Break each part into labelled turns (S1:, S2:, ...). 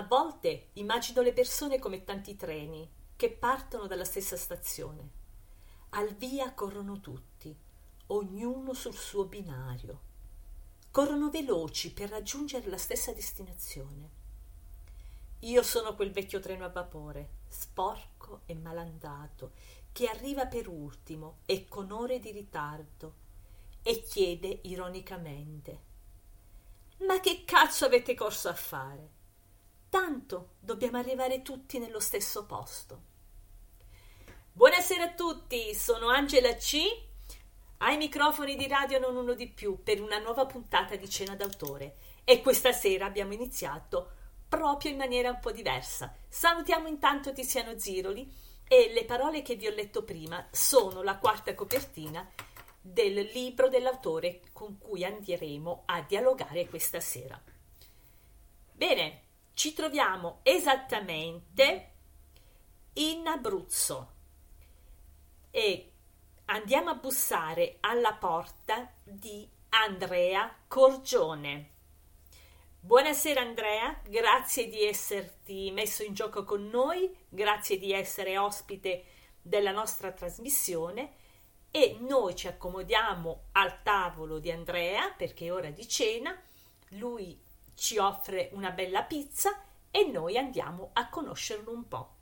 S1: A volte immagino le persone come tanti treni che partono dalla stessa stazione. Al via corrono tutti, ognuno sul suo binario. Corrono veloci per raggiungere la stessa destinazione. Io sono quel vecchio treno a vapore, sporco e malandato, che arriva per ultimo e con ore di ritardo e chiede ironicamente Ma che cazzo avete corso a fare? Tanto dobbiamo arrivare tutti nello stesso posto. Buonasera a tutti, sono Angela C. Ai microfoni di Radio Non Uno di Più per una nuova puntata di Cena d'autore e questa sera abbiamo iniziato proprio in maniera un po' diversa. Salutiamo intanto Tiziano Ziroli e le parole che vi ho letto prima sono la quarta copertina del libro dell'autore con cui andremo a dialogare questa sera. Bene, ci troviamo esattamente in Abruzzo. E andiamo a bussare alla porta di Andrea Corgione. Buonasera Andrea, grazie di esserti messo in gioco con noi, grazie di essere ospite della nostra trasmissione. E noi ci accomodiamo al tavolo di Andrea perché è ora di cena, lui ci offre una bella pizza e noi andiamo a conoscerlo un po'.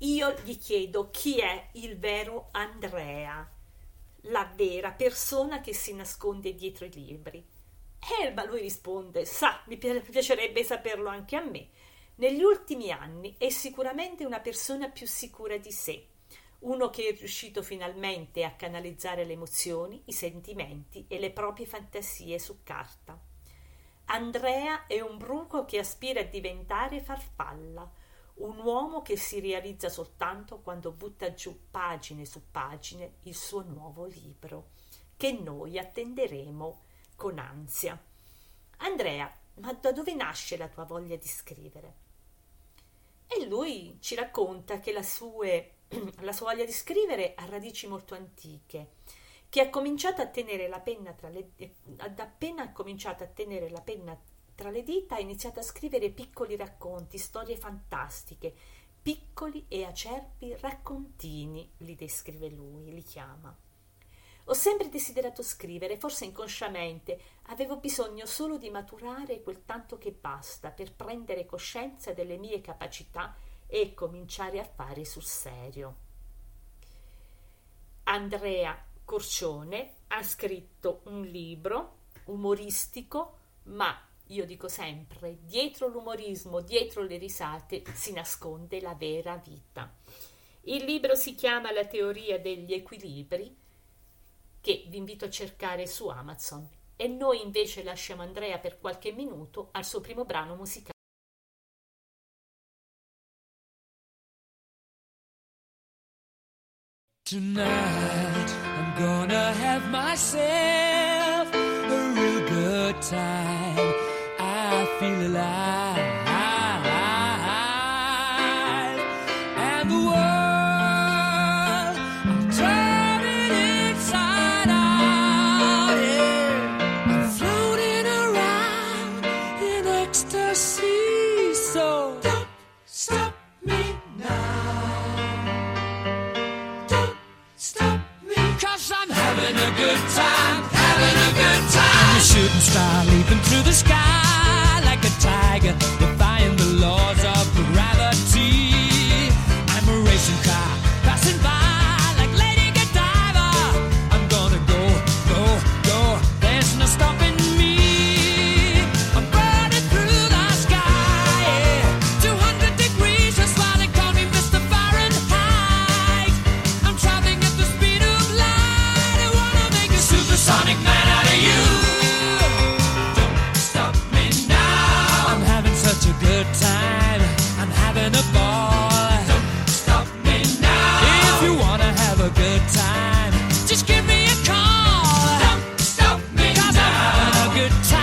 S1: Io gli chiedo chi è il vero Andrea, la vera persona che si nasconde dietro i libri. Elba lui risponde: Sa, mi piacerebbe saperlo anche a me. Negli ultimi anni è sicuramente una persona più sicura di sé, uno che è riuscito finalmente a canalizzare le emozioni, i sentimenti e le proprie fantasie su carta. Andrea è un bruco che aspira a diventare farfalla, un uomo che si realizza soltanto quando butta giù pagine su pagine il suo nuovo libro, che noi attenderemo con ansia. Andrea, ma da dove nasce la tua voglia di scrivere? E lui ci racconta che la, sue, la sua voglia di scrivere ha radici molto antiche, che ha cominciato a tenere la penna tra le ad appena cominciato a tenere la penna tra le dita ha iniziato a scrivere piccoli racconti, storie fantastiche, piccoli e acerbi raccontini, li descrive lui, li chiama. Ho sempre desiderato scrivere, forse inconsciamente, avevo bisogno solo di maturare quel tanto che basta per prendere coscienza delle mie capacità e cominciare a fare sul serio. Andrea Corcione ha scritto un libro umoristico, ma io dico sempre, dietro l'umorismo, dietro le risate, si nasconde la vera vita. Il libro si chiama La teoria degli equilibri che vi invito a cercare su Amazon e noi invece lasciamo Andrea per qualche minuto al suo primo brano musicale.
S2: Tonight gonna have myself a real good time. I feel alive. Star leaping through the sky good time.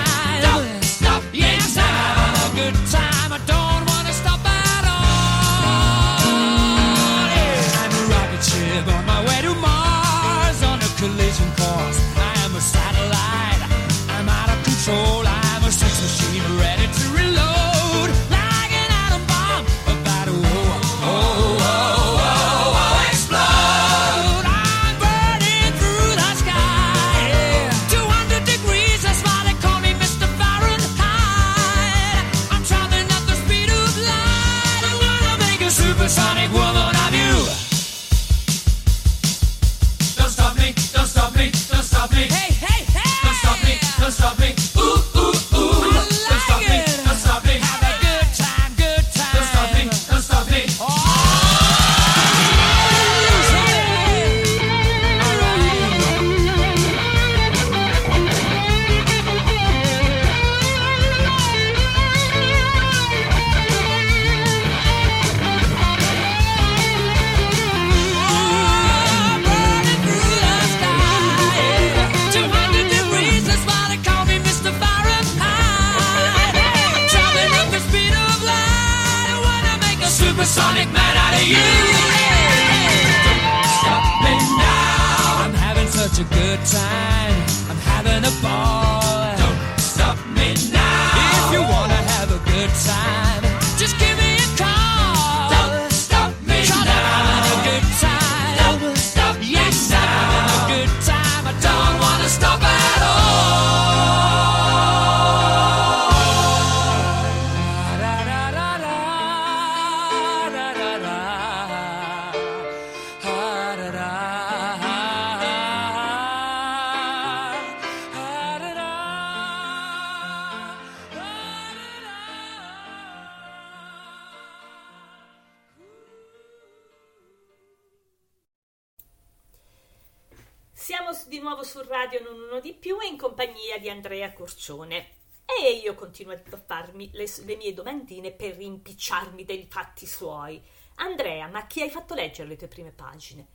S1: Andrea Corcione. E io continuo a farmi le, le mie domandine per rimpicciarmi dei fatti suoi. Andrea, ma chi hai fatto leggere le tue prime pagine?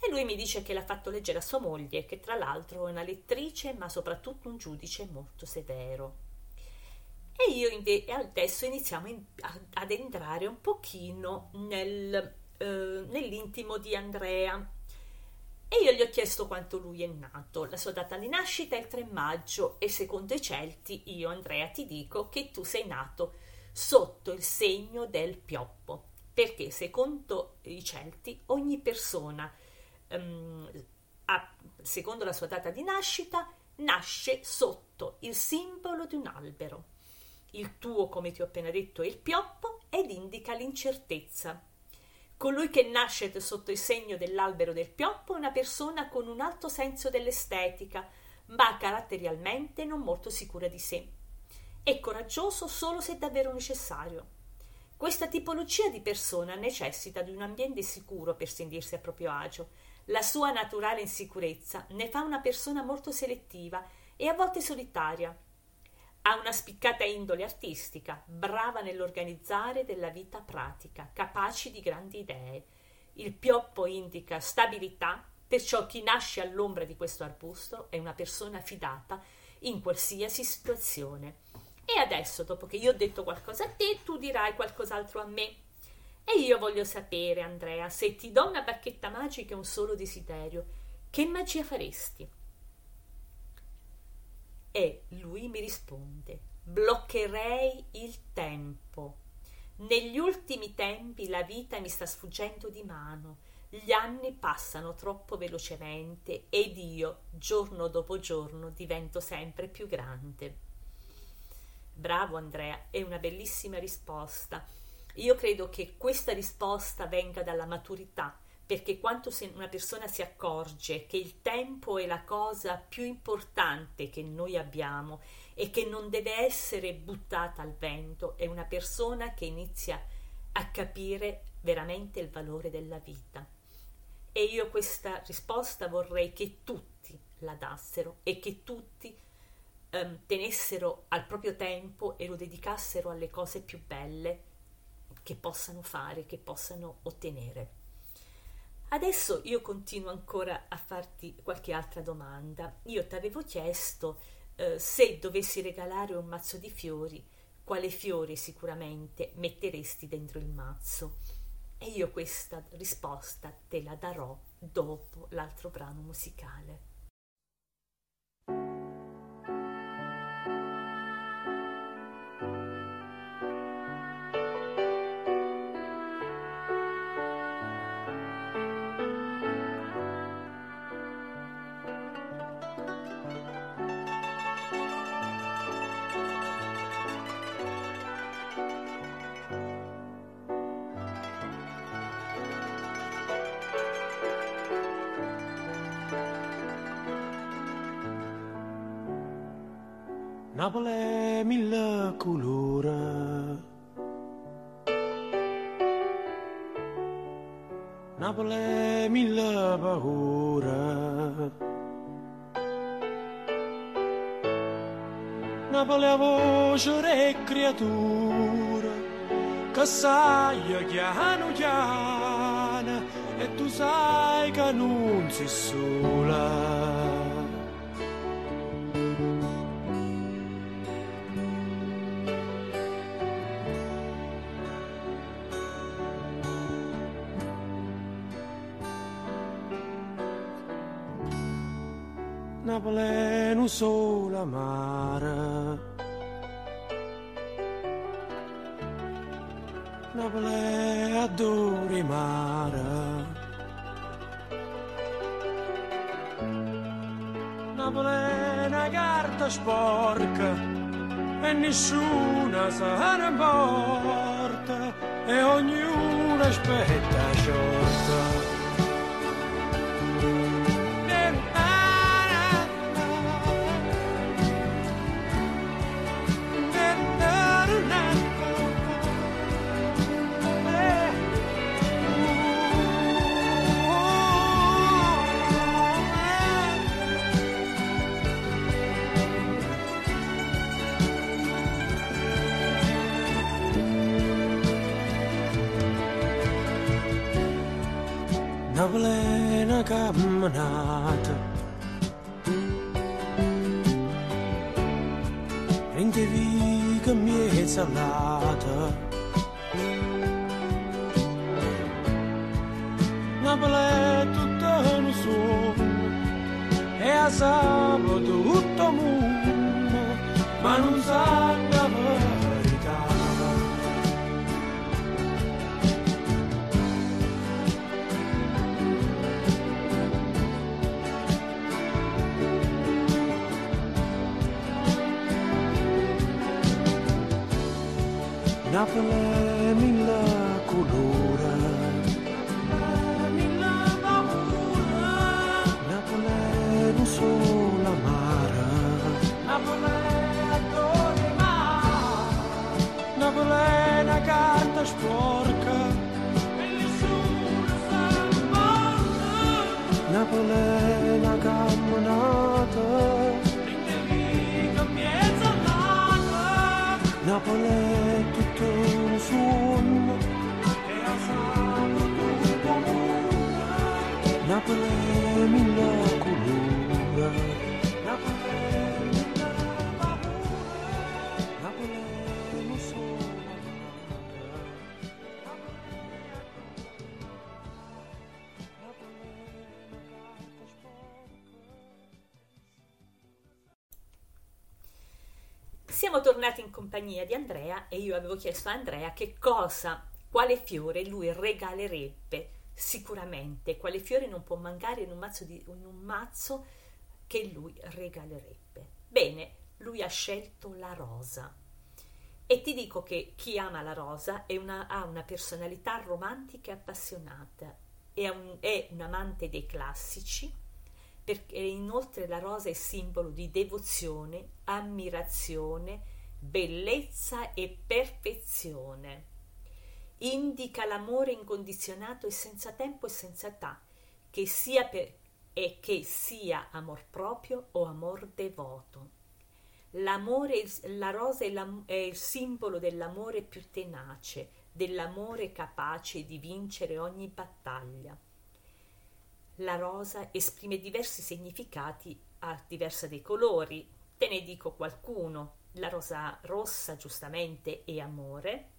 S1: E lui mi dice che l'ha fatto leggere a sua moglie, che tra l'altro è una lettrice, ma soprattutto un giudice molto severo. E io inve- adesso iniziamo in- ad entrare un pochino nel, eh, nell'intimo di Andrea. E io gli ho chiesto quanto lui è nato. La sua data di nascita è il 3 maggio e secondo i Celti, io Andrea ti dico che tu sei nato sotto il segno del pioppo, perché secondo i Celti ogni persona, ehm, ha- secondo la sua data di nascita, nasce sotto il simbolo di un albero. Il tuo, come ti ho appena detto, è il pioppo ed indica l'incertezza. Colui che nasce sotto il segno dell'albero del pioppo è una persona con un alto senso dell'estetica, ma caratterialmente non molto sicura di sé. È coraggioso solo se davvero necessario. Questa tipologia di persona necessita di un ambiente sicuro per sentirsi a proprio agio. La sua naturale insicurezza ne fa una persona molto selettiva e a volte solitaria. Ha una spiccata indole artistica, brava nell'organizzare della vita pratica, capace di grandi idee. Il pioppo indica stabilità, perciò chi nasce all'ombra di questo arbusto è una persona fidata in qualsiasi situazione. E adesso, dopo che io ho detto qualcosa a te, tu dirai qualcos'altro a me. E io voglio sapere, Andrea, se ti do una bacchetta magica e un solo desiderio, che magia faresti? E lui mi risponde: bloccherei il tempo. Negli ultimi tempi la vita mi sta sfuggendo di mano, gli anni passano troppo velocemente ed io, giorno dopo giorno, divento sempre più grande. Bravo Andrea, è una bellissima risposta. Io credo che questa risposta venga dalla maturità, perché quando una persona si accorge che il tempo è la cosa più importante che noi abbiamo e che non deve essere buttata al vento, è una persona che inizia a capire veramente il valore della vita. E io questa risposta vorrei che tutti la dassero e che tutti um, tenessero al proprio tempo e lo dedicassero alle cose più belle che possano fare, che possano ottenere. Adesso io continuo ancora a farti qualche altra domanda. Io ti avevo chiesto eh, se dovessi regalare un mazzo di fiori, quale fiore sicuramente metteresti dentro il mazzo? E io questa risposta te la darò dopo l'altro brano musicale.
S3: Napoli sola mare Napoli adori mare Napoli è una carta sporca e nessuna se ne importa e ognuno aspetta sciolta camminata rendevi che mi è salato Mille colore. Mille paura solo amara Napoli è adore mare. Una carta sporca. E nessuno sa importa una camminata. Tutto un sogno e a sabato tutto mondo Napoli è
S1: Siamo tornati in compagnia di Andrea e io avevo chiesto a Andrea che cosa, quale fiore lui regalerebbe sicuramente, quale fiore non può mancare in un mazzo, di, in un mazzo che lui regalerebbe. Bene, lui ha scelto la rosa. E ti dico che chi ama la rosa una- ha una personalità romantica e appassionata, è un, è un amante dei classici, perché inoltre la rosa è simbolo di devozione, ammirazione, bellezza e perfezione. Indica l'amore incondizionato e senza tempo e senza età, che sia per, e che sia amor proprio o amor devoto. L'amore, la rosa è, l'am- è il simbolo dell'amore più tenace, dell'amore capace di vincere ogni battaglia. La rosa esprime diversi significati a diversa dei colori. Te ne dico qualcuno. La rosa rossa, giustamente, è amore,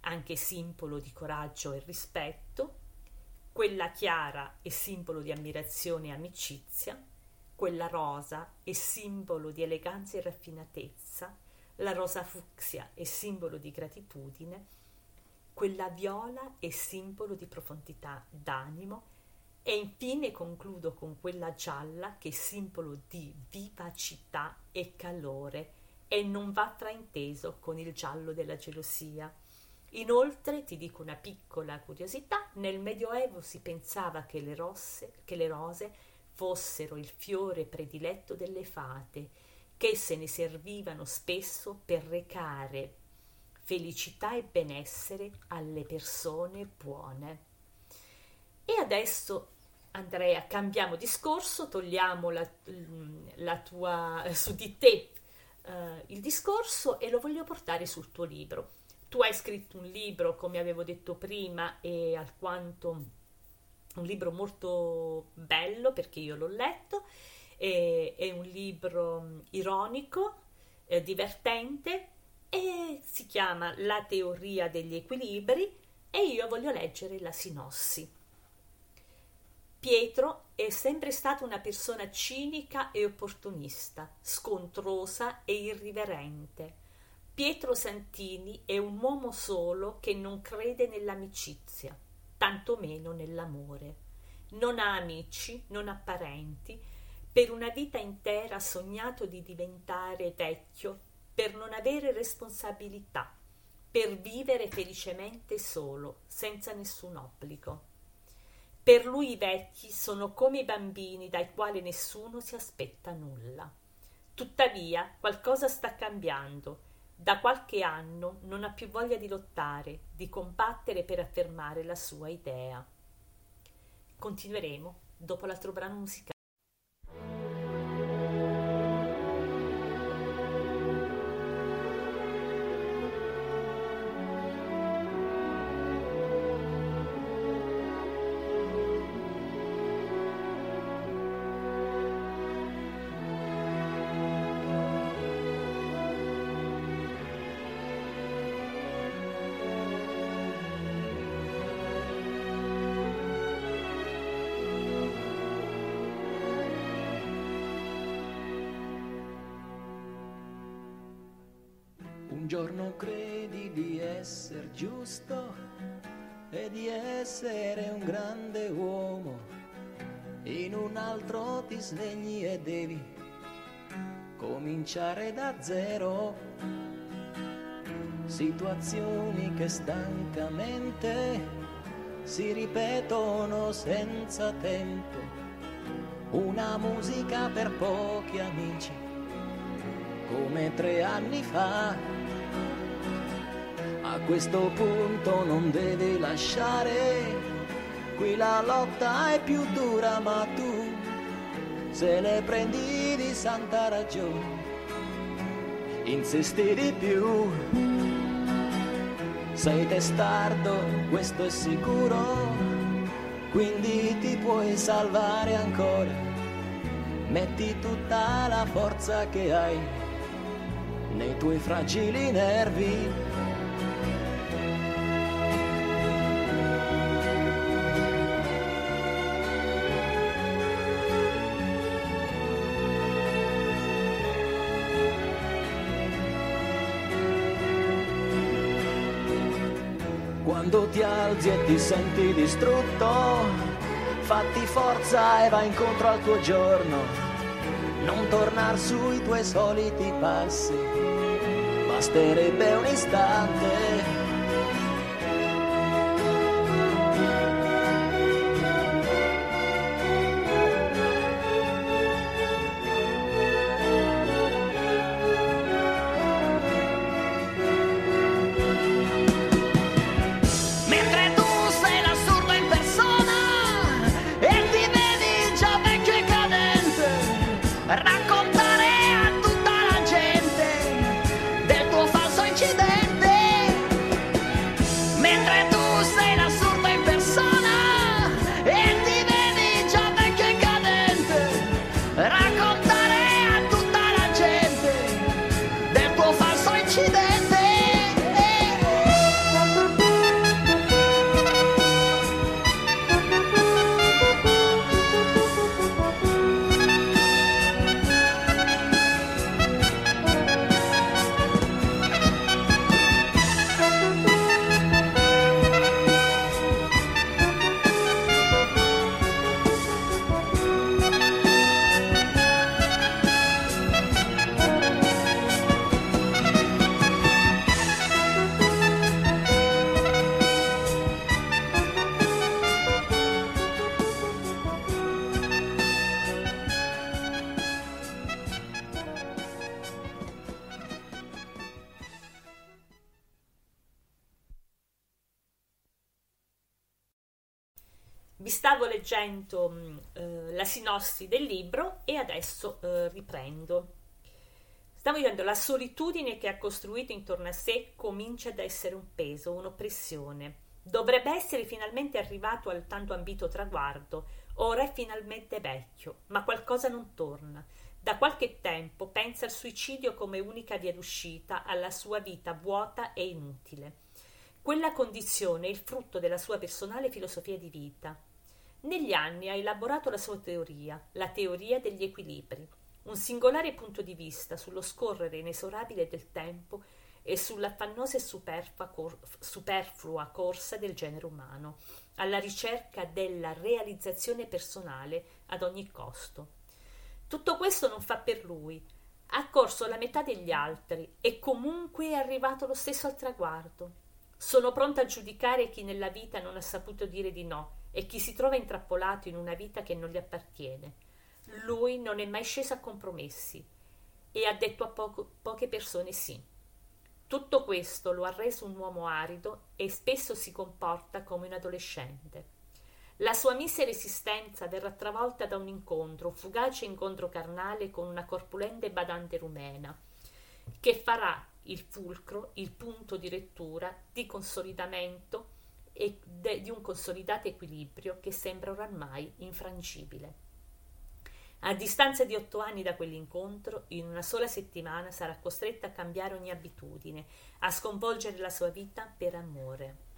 S1: anche simbolo di coraggio e rispetto. Quella chiara è simbolo di ammirazione e amicizia. Quella rosa è simbolo di eleganza e raffinatezza. La rosa fucsia è simbolo di gratitudine. Quella viola è simbolo di profondità d'animo e infine concludo con quella gialla che è simbolo di vivacità e calore e non va frainteso con il giallo della gelosia. Inoltre ti dico una piccola curiosità, nel Medioevo si pensava che le, rosse, che le rose fossero il fiore prediletto delle fate, che se ne servivano spesso per recare felicità e benessere alle persone buone. E adesso, Andrea, cambiamo discorso, togliamo la, la tua, su di te eh, il discorso e lo voglio portare sul tuo libro. Tu hai scritto un libro, come avevo detto prima, e alquanto un libro molto bello perché io l'ho letto, è, è un libro mm, ironico, eh, divertente e si chiama La teoria degli equilibri e io voglio leggere la sinossi. Pietro è sempre stato una persona cinica e opportunista, scontrosa e irriverente. Pietro Santini è un uomo solo che non crede nell'amicizia, tantomeno nell'amore. Non ha amici, non ha parenti, per una vita intera ha sognato di diventare vecchio per non avere responsabilità, per vivere felicemente solo, senza nessun obbligo. Per lui i vecchi sono come i bambini dai quali nessuno si aspetta nulla. Tuttavia qualcosa sta cambiando. Da qualche anno non ha più voglia di lottare, di combattere per affermare la sua idea. Continueremo dopo l'altro brano musicale.
S4: Giorno credi di essere giusto e di essere un grande uomo, in un altro ti svegli e devi cominciare da zero. Situazioni che stancamente si ripetono senza tempo, una musica per pochi amici come tre anni fa questo punto non devi lasciare, qui la lotta è più dura ma tu se ne prendi di santa ragione, insisti di più, sei testardo, questo è sicuro, quindi ti puoi salvare ancora, metti tutta la forza che hai nei tuoi fragili nervi Quando ti alzi e ti senti distrutto, fatti forza e vai incontro al tuo giorno. Non tornar sui tuoi soliti passi, basterebbe un istante
S1: leggendo mm, eh, la sinossi del libro e adesso eh, riprendo. Stavo dicendo, la solitudine che ha costruito intorno a sé comincia ad essere un peso, un'oppressione. Dovrebbe essere finalmente arrivato al tanto ambito traguardo, ora è finalmente vecchio, ma qualcosa non torna. Da qualche tempo pensa al suicidio come unica via d'uscita alla sua vita vuota e inutile. Quella condizione è il frutto della sua personale filosofia di vita. Negli anni ha elaborato la sua teoria, la teoria degli equilibri, un singolare punto di vista sullo scorrere inesorabile del tempo e sull'affannosa e cor- superflua corsa del genere umano, alla ricerca della realizzazione personale ad ogni costo. Tutto questo non fa per lui, ha corso la metà degli altri e comunque è arrivato lo stesso al traguardo. Sono pronta a giudicare chi nella vita non ha saputo dire di no e chi si trova intrappolato in una vita che non gli appartiene. Lui non è mai sceso a compromessi e ha detto a poco, poche persone sì. Tutto questo lo ha reso un uomo arido e spesso si comporta come un adolescente. La sua misera esistenza verrà travolta da un incontro, un fugace incontro carnale con una corpulente badante rumena, che farà il fulcro, il punto di lettura, di consolidamento e de, di un consolidato equilibrio che sembra oramai infrangibile. A distanza di otto anni da quell'incontro, in una sola settimana sarà costretta a cambiare ogni abitudine, a sconvolgere la sua vita per amore.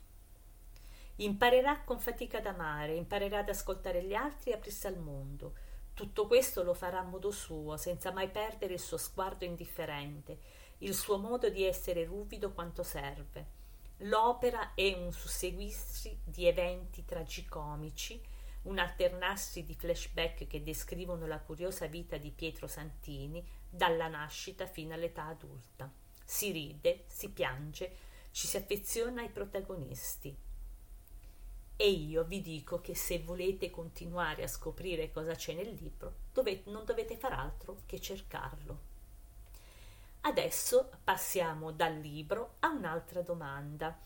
S1: Imparerà con fatica ad amare, imparerà ad ascoltare gli altri e aprirsi al mondo. Tutto questo lo farà a modo suo, senza mai perdere il suo sguardo indifferente, il suo modo di essere ruvido quanto serve. L'opera è un susseguirsi di eventi tragicomici, un alternarsi di flashback che descrivono la curiosa vita di Pietro Santini dalla nascita fino all'età adulta. Si ride, si piange, ci si affeziona ai protagonisti. E io vi dico che se volete continuare a scoprire cosa c'è nel libro, dovete, non dovete far altro che cercarlo. Adesso passiamo dal libro a un'altra domanda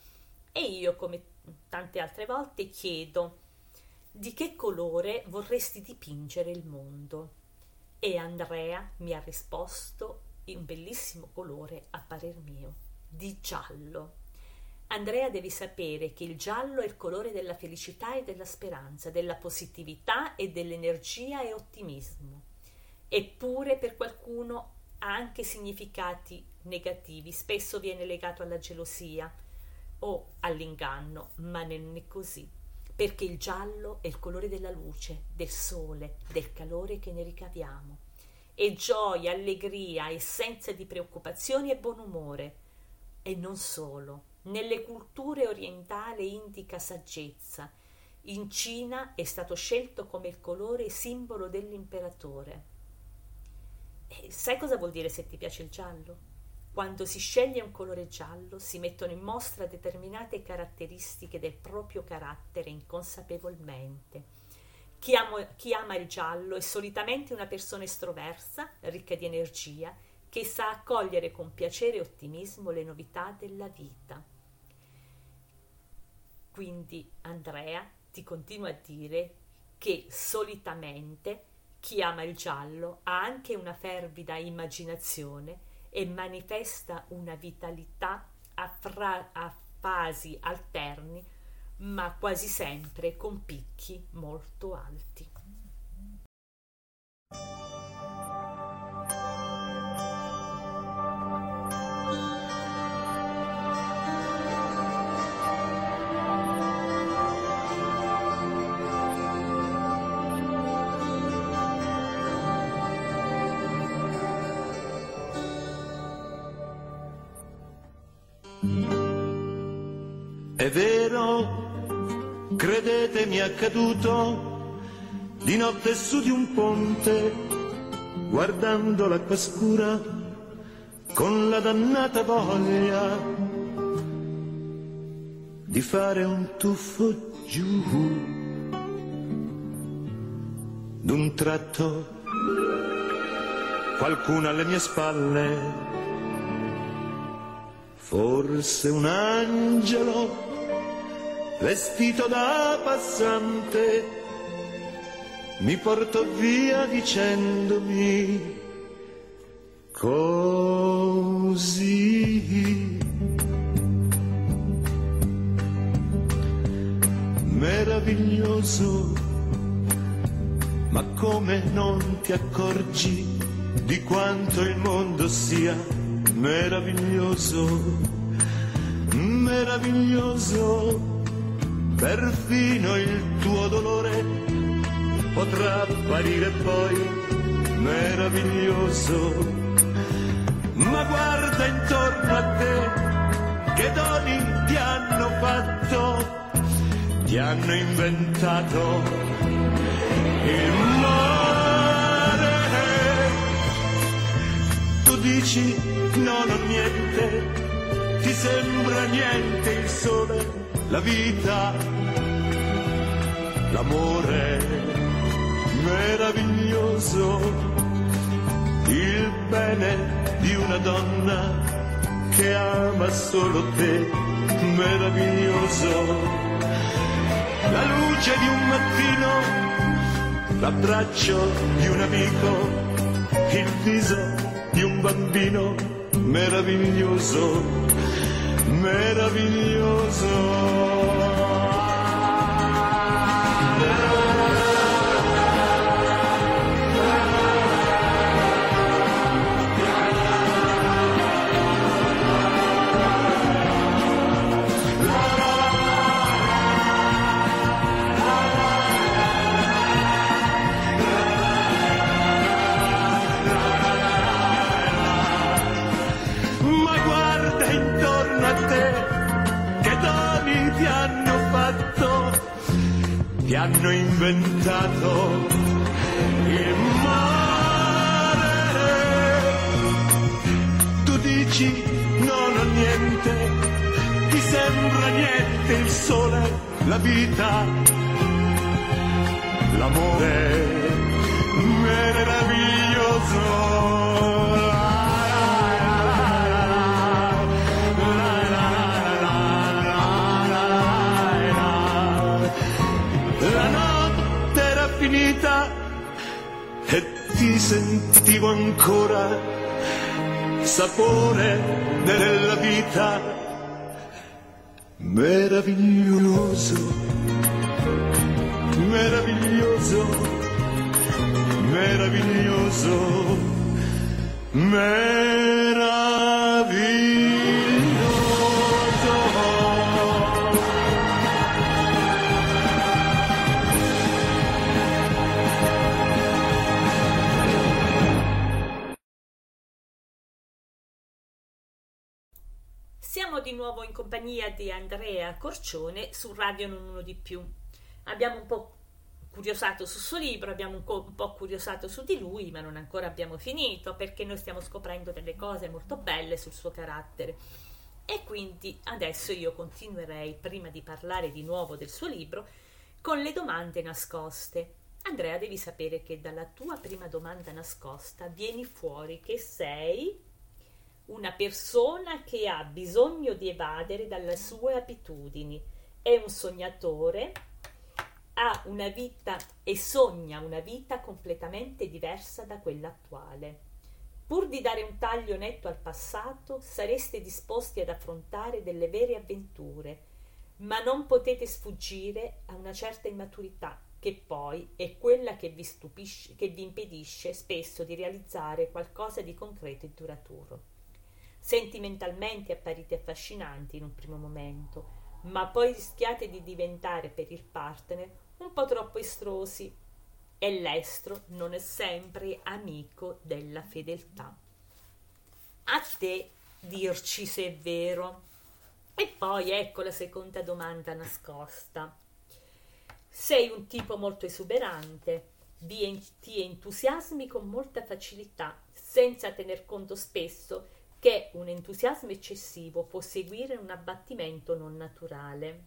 S1: e io, come tante altre volte, chiedo di che colore vorresti dipingere il mondo? E Andrea mi ha risposto in un bellissimo colore a parer mio, di giallo. Andrea devi sapere che il giallo è il colore della felicità e della speranza, della positività e dell'energia e ottimismo. Eppure per qualcuno ha anche significati negativi, spesso viene legato alla gelosia o all'inganno, ma non è così, perché il giallo è il colore della luce, del sole, del calore che ne ricaviamo. È gioia, allegria, essenza di preoccupazioni e buon umore. E non solo nelle culture orientali indica saggezza. In Cina è stato scelto come il colore simbolo dell'imperatore. E sai cosa vuol dire se ti piace il giallo? Quando si sceglie un colore giallo si mettono in mostra determinate caratteristiche del proprio carattere inconsapevolmente. Chi ama, chi ama il giallo è solitamente una persona estroversa, ricca di energia, che sa accogliere con piacere e ottimismo le novità della vita. Quindi Andrea ti continua a dire che solitamente chi ama il giallo ha anche una fervida immaginazione e manifesta una vitalità a, fra- a fasi alterni, ma quasi sempre con picchi molto alti.
S5: È vero, credetemi accaduto, di notte su di un ponte, guardando l'acqua scura, con la dannata voglia di fare un tuffo giù. D'un tratto, qualcuno alle mie spalle, forse un angelo vestito da passante, mi portò via dicendomi così. Meraviglioso, ma come non ti accorgi di quanto il mondo sia meraviglioso, meraviglioso perfino il tuo dolore potrà apparire poi meraviglioso. Ma guarda intorno a te, che doni ti hanno fatto, ti hanno inventato il mare. Tu dici non ho niente, ti sembra niente il sole, la vita, l'amore meraviglioso, il bene di una donna che ama solo te, meraviglioso. La luce di un mattino, l'abbraccio di un amico, il viso di un bambino, meraviglioso, meraviglioso. Hanno inventato il mare. Tu dici non ho niente, ti sembra niente il sole, la vita, l'amore meraviglioso. Sentivo ancora sapore della vita meraviglioso, meraviglioso meraviglioso, meraviglioso.
S1: Nuovo in compagnia di Andrea Corcione su Radio Non Uno di Più. Abbiamo un po' curiosato sul suo libro, abbiamo un, un po' curiosato su di lui, ma non ancora abbiamo finito perché noi stiamo scoprendo delle cose molto belle sul suo carattere. E quindi adesso io continuerei, prima di parlare di nuovo del suo libro, con le domande nascoste. Andrea, devi sapere che dalla tua prima domanda nascosta vieni fuori che sei una persona che ha bisogno di evadere dalle sue abitudini, è un sognatore, ha una vita e sogna una vita completamente diversa da quella attuale. Pur di dare un taglio netto al passato, sareste disposti ad affrontare delle vere avventure, ma non potete sfuggire a una certa immaturità che poi è quella che vi stupisce, che vi impedisce spesso di realizzare qualcosa di concreto e duraturo. Sentimentalmente apparite affascinanti in un primo momento, ma poi rischiate di diventare per il partner un po' troppo estrosi e l'estro non è sempre amico della fedeltà. A te dirci se è vero. E poi ecco la seconda domanda nascosta. Sei un tipo molto esuberante, ti entusiasmi con molta facilità, senza tener conto spesso che un entusiasmo eccessivo può seguire un abbattimento non naturale.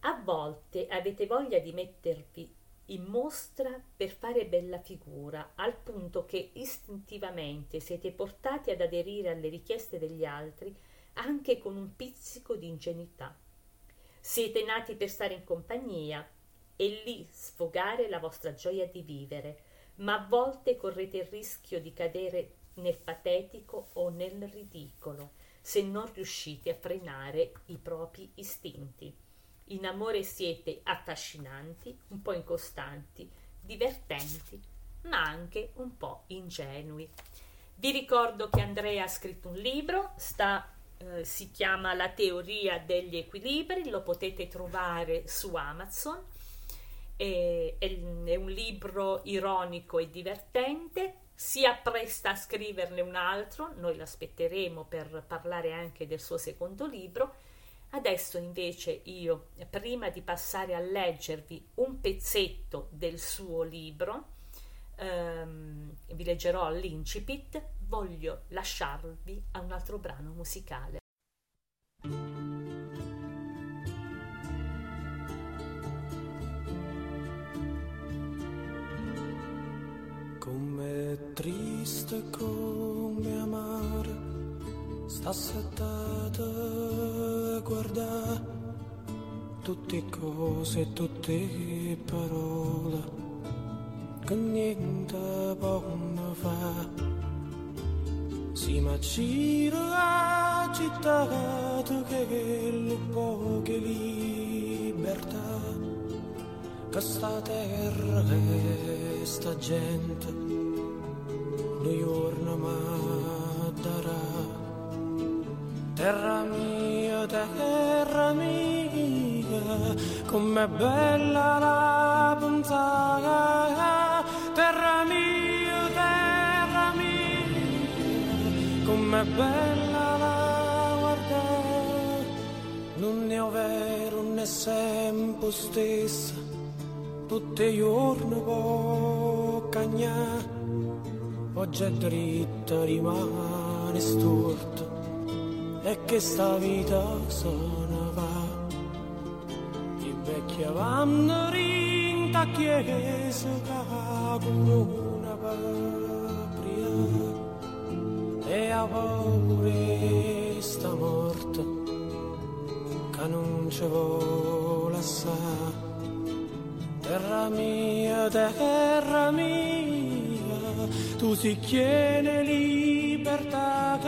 S1: A volte avete voglia di mettervi in mostra per fare bella figura, al punto che istintivamente siete portati ad aderire alle richieste degli altri anche con un pizzico di ingenuità. Siete nati per stare in compagnia e lì sfogare la vostra gioia di vivere, ma a volte correte il rischio di cadere nel patetico o nel ridicolo se non riuscite a frenare i propri istinti. In amore siete affascinanti, un po' incostanti, divertenti, ma anche un po' ingenui. Vi ricordo che Andrea ha scritto un libro, sta eh, si chiama La teoria degli equilibri, lo potete trovare su Amazon. È, è, è un libro ironico e divertente, si appresta a scriverne un altro, noi l'aspetteremo per parlare anche del suo secondo libro. Adesso invece io, prima di passare a leggervi un pezzetto del suo libro, ehm, vi leggerò l'incipit, voglio lasciarvi a un altro brano musicale.
S3: Come triste, come amare, sta settata a guardare tutte cose, tutte parole che niente possono fare. Si macina agitato che le poche libertà che sta terra e sta gente mi darà. Terra mia terra mia com'è bella la pensata terra mia terra mia com'è bella la guardare non è vero né sempre stessa. Tutti i giorni può cagnare oggi è dritta rimane storta e che sta vita se ne va. I vecchi vanno rinta chiesa come una patria. E a paura sta morta. Che non ci vuole assare terra mia terra mia tu si chiede libertà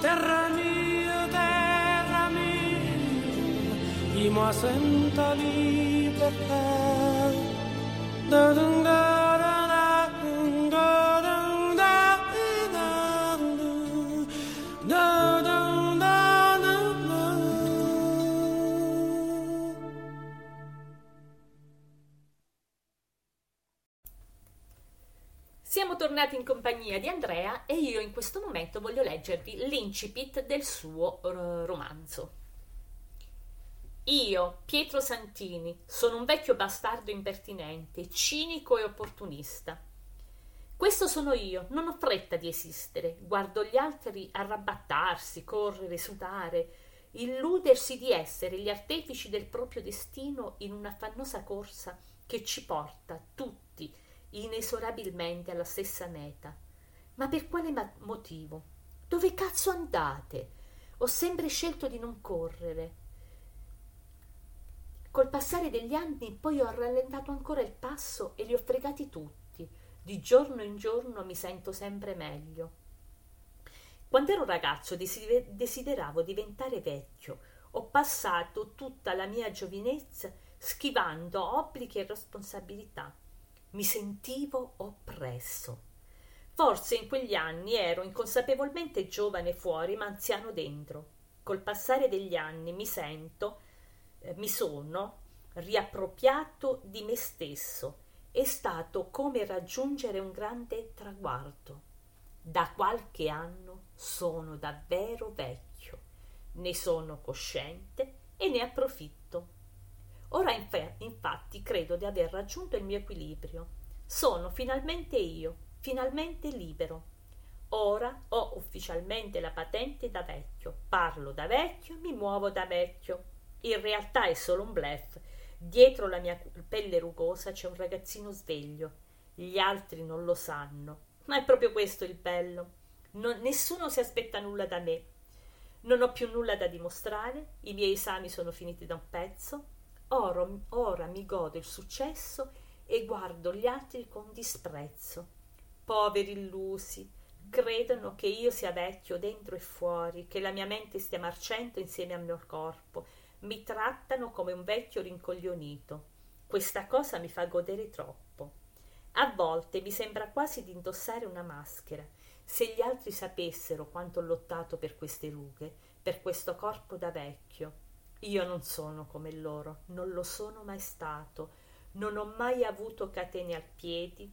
S3: terra mia terra mia i mo senta libertà da da
S1: tornati in compagnia di Andrea e io in questo momento voglio leggervi l'incipit del suo uh, romanzo. Io, Pietro Santini, sono un vecchio bastardo impertinente, cinico e opportunista. Questo sono io, non ho fretta di esistere, guardo gli altri arrabattarsi, correre, sudare, illudersi di essere gli artefici del proprio destino in un'affannosa corsa che ci porta tutti inesorabilmente alla stessa meta. Ma per quale ma- motivo? Dove cazzo andate? Ho sempre scelto di non correre. Col passare degli anni poi ho rallentato ancora il passo e li ho fregati tutti. Di giorno in giorno mi sento sempre meglio. Quando ero ragazzo desideravo diventare vecchio. Ho passato tutta la mia giovinezza schivando obblighi e responsabilità mi sentivo oppresso. Forse in quegli anni ero inconsapevolmente giovane fuori ma anziano dentro. Col passare degli anni mi sento, eh, mi sono riappropriato di me stesso. È stato come raggiungere un grande traguardo. Da qualche anno sono davvero vecchio, ne sono cosciente e ne approfitto. Ora infatti credo di aver raggiunto il mio equilibrio. Sono finalmente io, finalmente libero. Ora ho ufficialmente la patente da vecchio, parlo da vecchio, mi muovo da vecchio. In realtà è solo un blef. Dietro la mia pelle rugosa c'è un ragazzino sveglio. Gli altri non lo sanno, ma è proprio questo il bello. Non, nessuno si aspetta nulla da me. Non ho più nulla da dimostrare, i miei esami sono finiti da un pezzo, Ora, ora mi godo il successo e guardo gli altri con disprezzo. Poveri illusi, credono che io sia vecchio dentro e fuori, che la mia mente stia marcendo insieme al mio corpo. Mi trattano come un vecchio rincoglionito. Questa cosa mi fa godere troppo. A volte mi sembra quasi di indossare una maschera.
S4: Se gli altri sapessero quanto ho lottato per queste rughe, per questo corpo da vecchio, io non sono come loro, non lo sono mai stato, non ho mai avuto catene al piedi,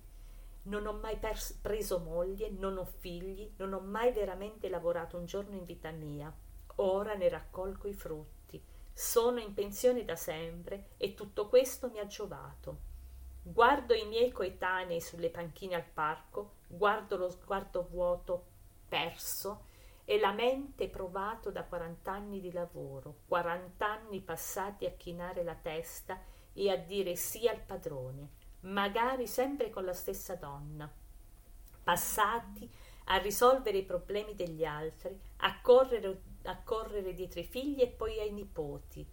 S4: non ho mai pers- preso moglie, non ho figli, non ho mai veramente lavorato un giorno in vita mia. Ora ne raccolgo i frutti. Sono in pensione da sempre e tutto questo mi ha giovato. Guardo i miei coetanei sulle panchine al parco, guardo lo sguardo vuoto, perso, e la mente provato da quarant'anni di lavoro, quarant'anni passati a chinare la testa e a dire sì al padrone, magari sempre con la stessa donna, passati a risolvere i problemi degli altri, a correre, a correre dietro i figli e poi ai nipoti.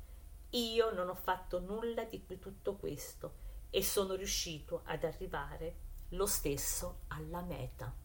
S4: Io non ho fatto nulla di tutto questo e sono riuscito ad arrivare lo stesso alla meta.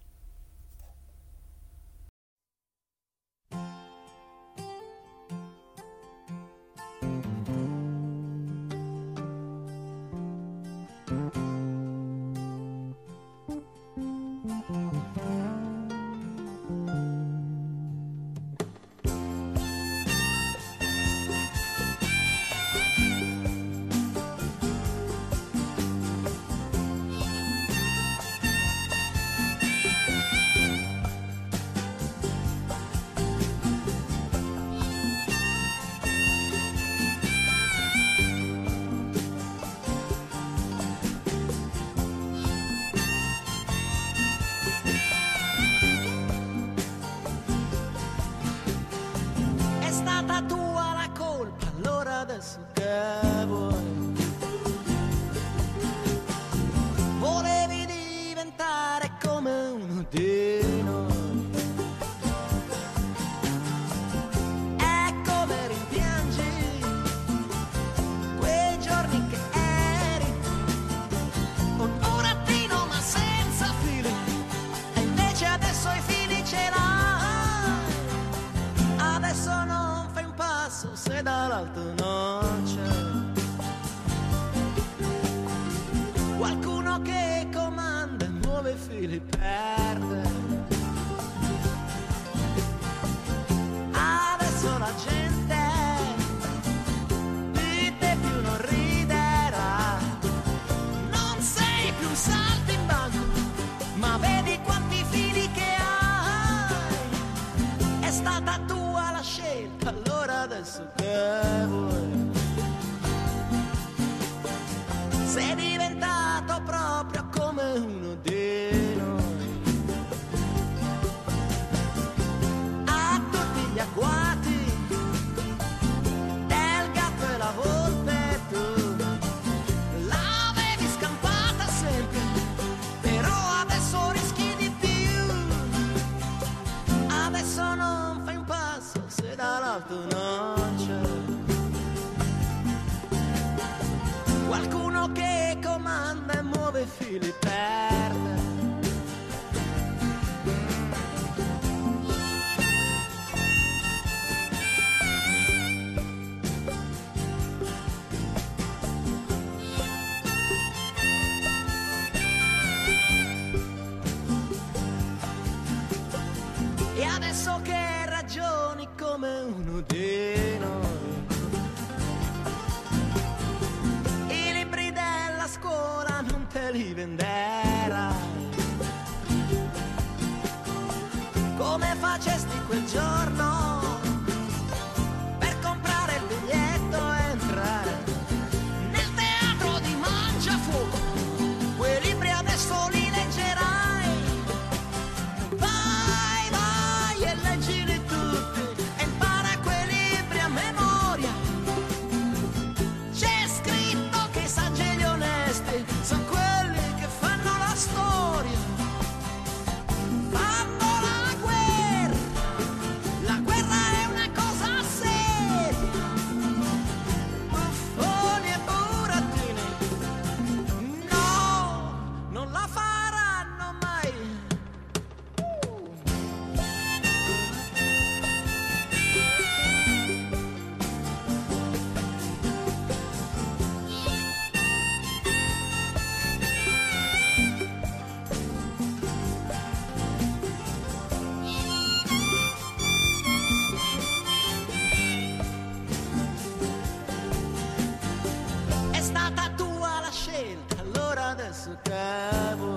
S6: Che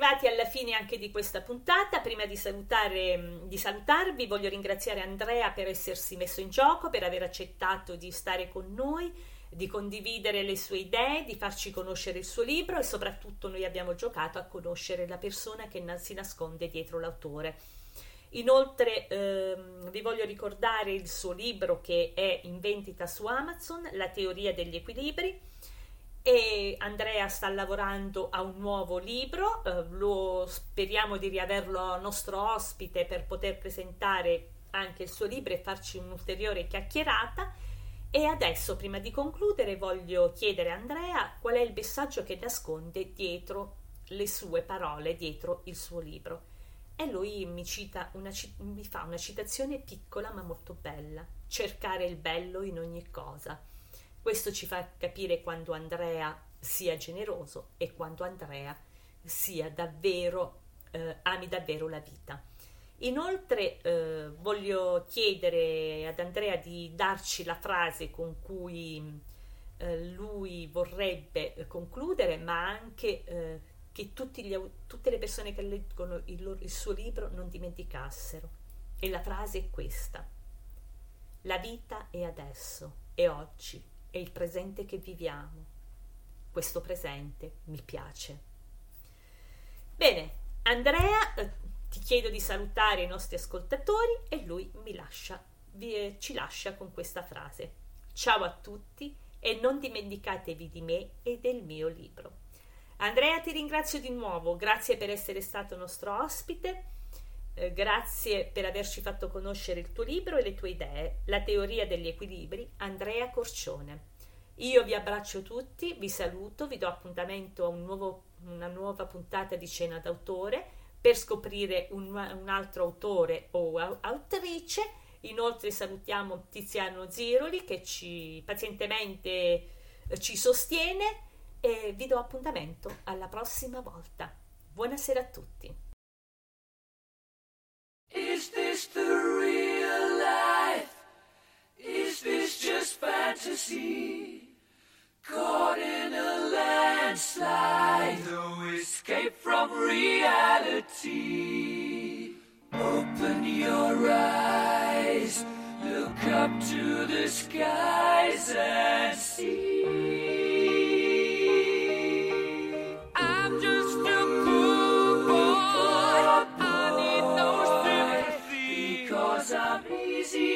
S1: arrivati alla fine anche di questa puntata. Prima di, salutare, di salutarvi, voglio ringraziare Andrea per essersi messo in gioco, per aver accettato di stare con noi, di condividere le sue idee, di farci conoscere il suo libro e soprattutto noi abbiamo giocato a conoscere la persona che si nasconde dietro l'autore. Inoltre ehm, vi voglio ricordare il suo libro che è in vendita su Amazon, La teoria degli equilibri e Andrea sta lavorando a un nuovo libro, eh, lo speriamo di riaverlo nostro ospite per poter presentare anche il suo libro e farci un'ulteriore chiacchierata. E adesso, prima di concludere, voglio chiedere a Andrea qual è il messaggio che nasconde dietro le sue parole, dietro il suo libro. E lui mi, cita una, mi fa una citazione piccola ma molto bella: cercare il bello in ogni cosa. Questo ci fa capire quando Andrea sia generoso e quando Andrea sia davvero, eh, ami davvero la vita. Inoltre eh, voglio chiedere ad Andrea di darci la frase con cui eh, lui vorrebbe concludere, ma anche eh, che gli, tutte le persone che leggono il, il suo libro non dimenticassero. E la frase è questa. La vita è adesso, è oggi, è il presente che viviamo. Questo presente mi piace. Bene, Andrea, eh, ti chiedo di salutare i nostri ascoltatori e lui mi lascia, vi, eh, ci lascia con questa frase. Ciao a tutti e non dimenticatevi di me e del mio libro. Andrea, ti ringrazio di nuovo, grazie per essere stato nostro ospite. Eh, grazie per averci fatto conoscere il tuo libro e le tue idee, La teoria degli equilibri, Andrea Corcione. Io vi abbraccio tutti, vi saluto, vi do appuntamento a un nuovo, una nuova puntata di Cena d'autore per scoprire un, un altro autore o autrice. Inoltre salutiamo Tiziano Ziroli che ci pazientemente eh, ci sostiene e vi do appuntamento alla prossima volta. Buonasera a tutti.
S2: Is this the real life? Is this just fantasy? Caught in a landslide, no escape from reality. Open your eyes, look up to the skies and see.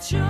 S2: Joy.